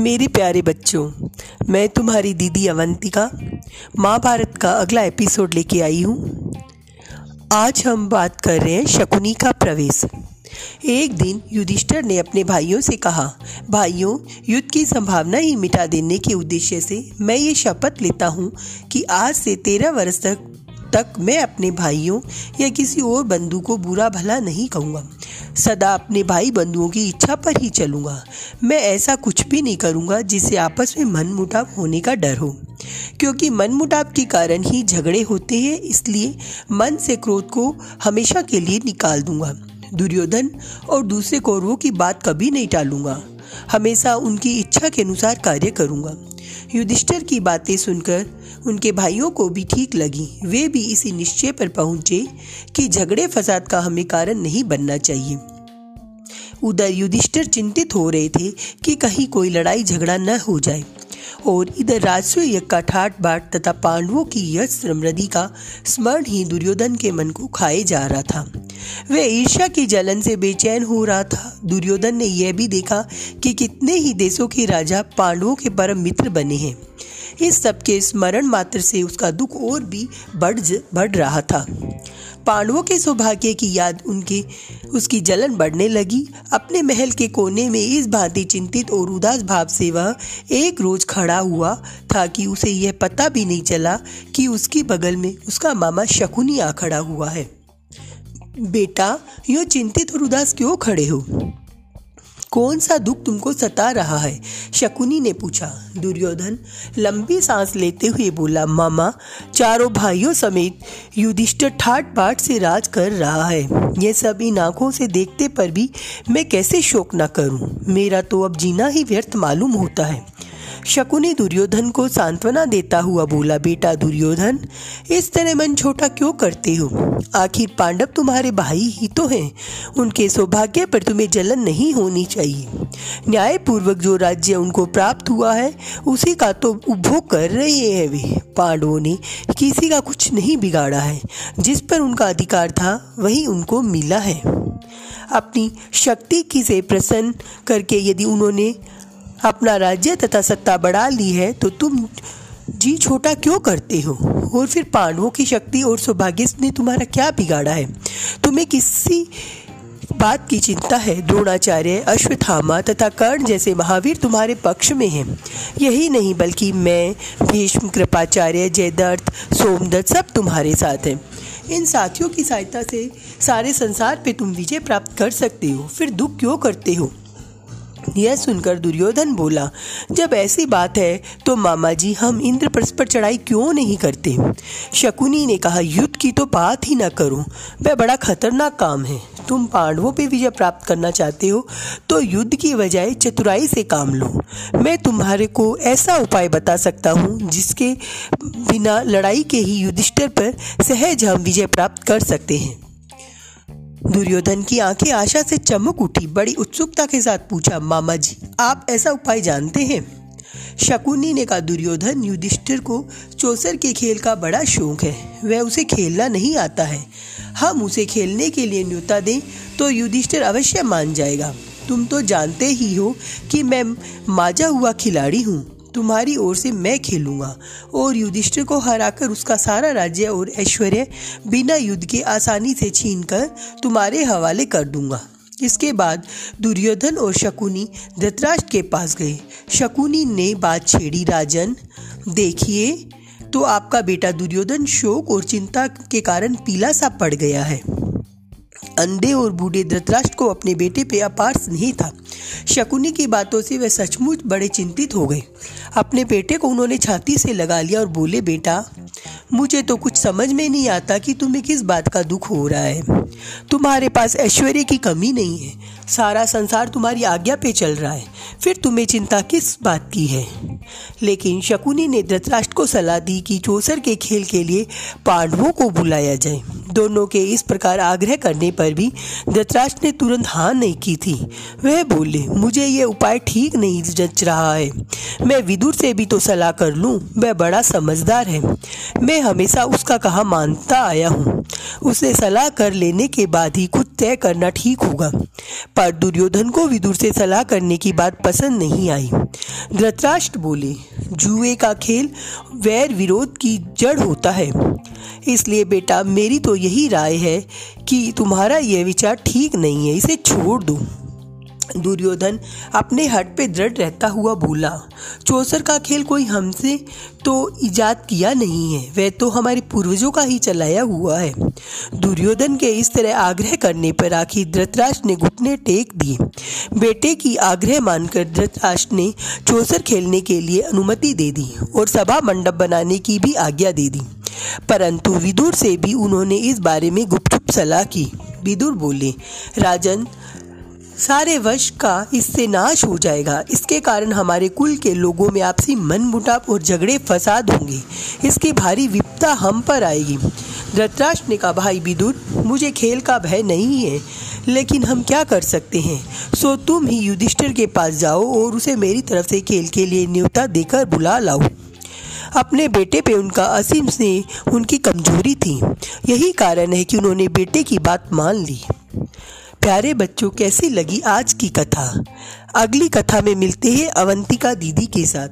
मेरे प्यारे बच्चों, मैं तुम्हारी दीदी अवंतिका महाभारत का अगला एपिसोड लेके आई हूँ। आज हम बात कर रहे हैं शकुनी का प्रवेश। एक दिन युधिष्ठर ने अपने भाइयों से कहा, भाइयों, युद्ध की संभावना ही मिटा देने के उद्देश्य से मैं ये शपथ लेता हूँ कि आज से तेरह वर्ष तक तक मैं अपने भाइयों या किसी और बंधु को बुरा भला नहीं कहूँगा। सदा अपने भाई बंधुओं की इच्छा पर ही चलूँगा। मैं ऐसा कुछ भी नहीं करूँगा जिससे आपस में मन मुटाव होने का डर हो। क्योंकि मन मुटाव के कारण ही झगड़े होते हैं, इसलिए मन से क्रोध को हमेशा के लिए निकाल दूँगा। दुर्योधन और दूसरे कौरवों की बात कभी नहीं टालूँगा। हमेशा उनकी इच्छा के अनुसार कार्य करूँगा। युधिष्ठिर की बातें सुनकर उनके भाइयों को भी ठीक लगी। वे भी इसी निश्चय पर पहुँचे कि झगड़े फसाद का हमें कारण नहीं बनना चाहिए। उधर युधिष्ठिर चिंतित हो रहे थे कि कहीं कोई लड़ाई झगड़ा न हो जाए। और इधर राजस्व यज्ञ ठाट बाट तथा पांडवों की यश समृद्धि का स्मरण ही दुर्योधन के मन को खाए जा रहा था। वह ईर्ष्या की जलन से बेचैन हो रहा था। दुर्योधन ने यह भी देखा कि कितने ही देशों के राजा पांडवों के परम मित्र बने हैं। इस सब के स्मरण मात्र से उसका दुख और भी बढ़ बढ़ रहा था। पांडवों के सौभाग्य की याद उनके, उसकी जलन बढ़ने लगी। अपने महल के कोने में इस भांति चिंतित और उदास भाव से वह एक रोज खड़ा हुआ था कि उसे यह पता भी नहीं चला कि उसकी बगल में उसका मामा शकुनी आ खड़ा हुआ है। बेटा, यो चिंतित और उदास क्यों खड़े हो? कौन सा दुख तुमको सता रहा है? शकुनी ने पूछा। दुर्योधन लंबी सांस लेते हुए बोला, मामा, चारों भाइयों समेत युधिष्ठर ठाट बाट से राज कर रहा है। ये सब इन आँखों से देखते पर भी मैं कैसे शोक न करूँ? मेरा तो अब जीना ही व्यर्थ मालूम होता है। शकुनी दुर्योधन को सांत्वना देता हुआ बोला, बेटा दुर्योधन, इस तरह मन छोटा क्यों करते हो? आखिर पांडव तुम्हारे भाई ही तो हैं। उनके सौभाग्य पर तुम्हें जलन नहीं होनी चाहिए। न्यायपूर्वक जो राज्य उनको प्राप्त हुआ है, उसी का तो उपभोग कर रहे हैं वे। पांडवों ने किसी का कुछ नहीं बिगाड़ा है। जिस पर उनका अधिकार था, वही उनको मिला है। अपनी शक्ति की से प्रसन्न करके यदि उन्होंने अपना राज्य तथा सत्ता बढ़ा ली है तो तुम जी छोटा क्यों करते हो? और फिर पांडवों की शक्ति और सौभाग्य ने तुम्हारा क्या बिगाड़ा है? तुम्हें किसी बात की चिंता है? द्रोणाचार्य, अश्वत्थामा तथा कर्ण जैसे महावीर तुम्हारे पक्ष में हैं। यही नहीं, बल्कि मैं, भीष्म, कृपाचार्य, जयदत्त, सोमदत्त सब तुम्हारे साथ हैं। इन साथियों की सहायता से सारे संसार पे तुम विजय प्राप्त कर सकते हो। फिर दुख क्यों करते हो? यह सुनकर दुर्योधन बोला, जब ऐसी बात है तो मामा जी हम इंद्रप्रस्थ पर चढ़ाई क्यों नहीं करते? शकुनी ने कहा, युद्ध की तो बात ही ना करो। वह बड़ा खतरनाक काम है। तुम पांडवों पर विजय प्राप्त करना चाहते हो तो युद्ध की बजाय चतुराई से काम लो। मैं तुम्हारे को ऐसा उपाय बता सकता हूँ, जिसके बिना लड़ाई के ही युधिष्ठिर पर सहज हम विजय प्राप्त कर सकते हैं। दुर्योधन की आँखें आशा से चमक उठी, बड़ी उत्सुकता के साथ पूछा, मामा जी, आप ऐसा उपाय जानते हैं? शकुनी ने कहा, दुर्योधन, युधिष्ठिर को चौसर के खेल का बड़ा शौक है। वह उसे खेलना नहीं आता है। हम उसे खेलने के लिए न्योता दें तो युधिष्ठिर अवश्य मान जाएगा। तुम तो जानते ही हो कि मैं माजा हुआ खिलाड़ी हूँ। तुम्हारी ओर से मैं खेलूँगा। और युधिष्ठिर को हराकर उसका सारा राज्य और ऐश्वर्य बिना युद्ध के आसानी से छीन कर तुम्हारे हवाले कर दूँगा। इसके बाद दुर्योधन और शकुनी धृतराष्ट्र के पास गए। शकुनी ने बात छेड़ी, राजन, देखिए तो आपका बेटा दुर्योधन शोक और चिंता के कारण पीला सा पड़ गया है। अंधे और बूढ़े धृतराष्ट्र को अपने बेटे पे अपार नहीं था। शकुनी की बातों से वे सचमुच बड़े चिंतित हो गए। अपने बेटे को उन्होंने छाती से लगा लिया और बोले, बेटा, मुझे तो कुछ समझ में नहीं आता कि तुम्हें किस बात का दुख हो रहा है। तुम्हारे पास ऐश्वर्य की कमी नहीं है। सारा संसार तुम्हारी आज्ञा पे चल रहा है। फिर तुम्हें चिंता किस बात की है? लेकिन शकुनी ने धृतराष्ट्र को सलाह दी कि चौसर के खेल के लिए पांडवों को बुलाया जाए। दोनों के इस प्रकार आग्रह करने पर भी धतराष्ट्र ने तुरंत हाँ नहीं की थी। वह बोले, मुझे ये उपाय ठीक नहीं जच रहा है। मैं विदुर से भी तो सलाह कर लूँ, वह बड़ा समझदार है। मैं हमेशा उसका कहा मानता आया हूँ। उसे सलाह कर लेने के बाद ही कुछ तय करना ठीक होगा। पर दुर्योधन को विदुर से सलाह करने की बात पसंद नहीं आई। धृतराष्ट्र बोले, जुए का खेल वैर विरोध की जड़ होता है। इसलिए बेटा, मेरी तो यही राय है कि तुम्हारा यह विचार ठीक नहीं है, इसे छोड़ दो। दुर्योधन अपने हट पे दृढ़ रहता हुआ बोला, चौसर का खेल कोई हमसे तो इजाद किया नहीं है, वह तो हमारे पूर्वजों का ही चलाया हुआ है। दुर्योधन के इस तरह आग्रह करने पर आखिर धृतराष्ट्र ने घुटने टेक दिए। बेटे की आग्रह मानकर धृतराष्ट्र ने चौसर खेलने के लिए अनुमति दे दी और सभा मंडप बनाने की भी आज्ञा दे दी। परंतु विदुर से भी उन्होंने इस बारे में गुपचुप सलाह की। विदुर बोले, राजन सारे वश का इससे नाश हो जाएगा। इसके कारण हमारे कुल के लोगों में आपसी मन मुटाव और झगड़े फसाद होंगे। इसकी भारी विपता हम पर आएगी। धृतराष्ट्र ने कहा, भाई विदुर, मुझे खेल का भय नहीं है, लेकिन हम क्या कर सकते हैं? सो तुम ही युधिष्ठिर के पास जाओ और उसे मेरी तरफ़ से खेल के लिए न्योता देकर बुला लाओ। अपने बेटे पे उनका असीम से उनकी कमज़ोरी थी। यही कारण है कि उन्होंने बेटे की बात मान ली। प्यारे बच्चों, कैसी लगी आज की कथा? अगली कथा में मिलते हैं अवंतिका दीदी के साथ।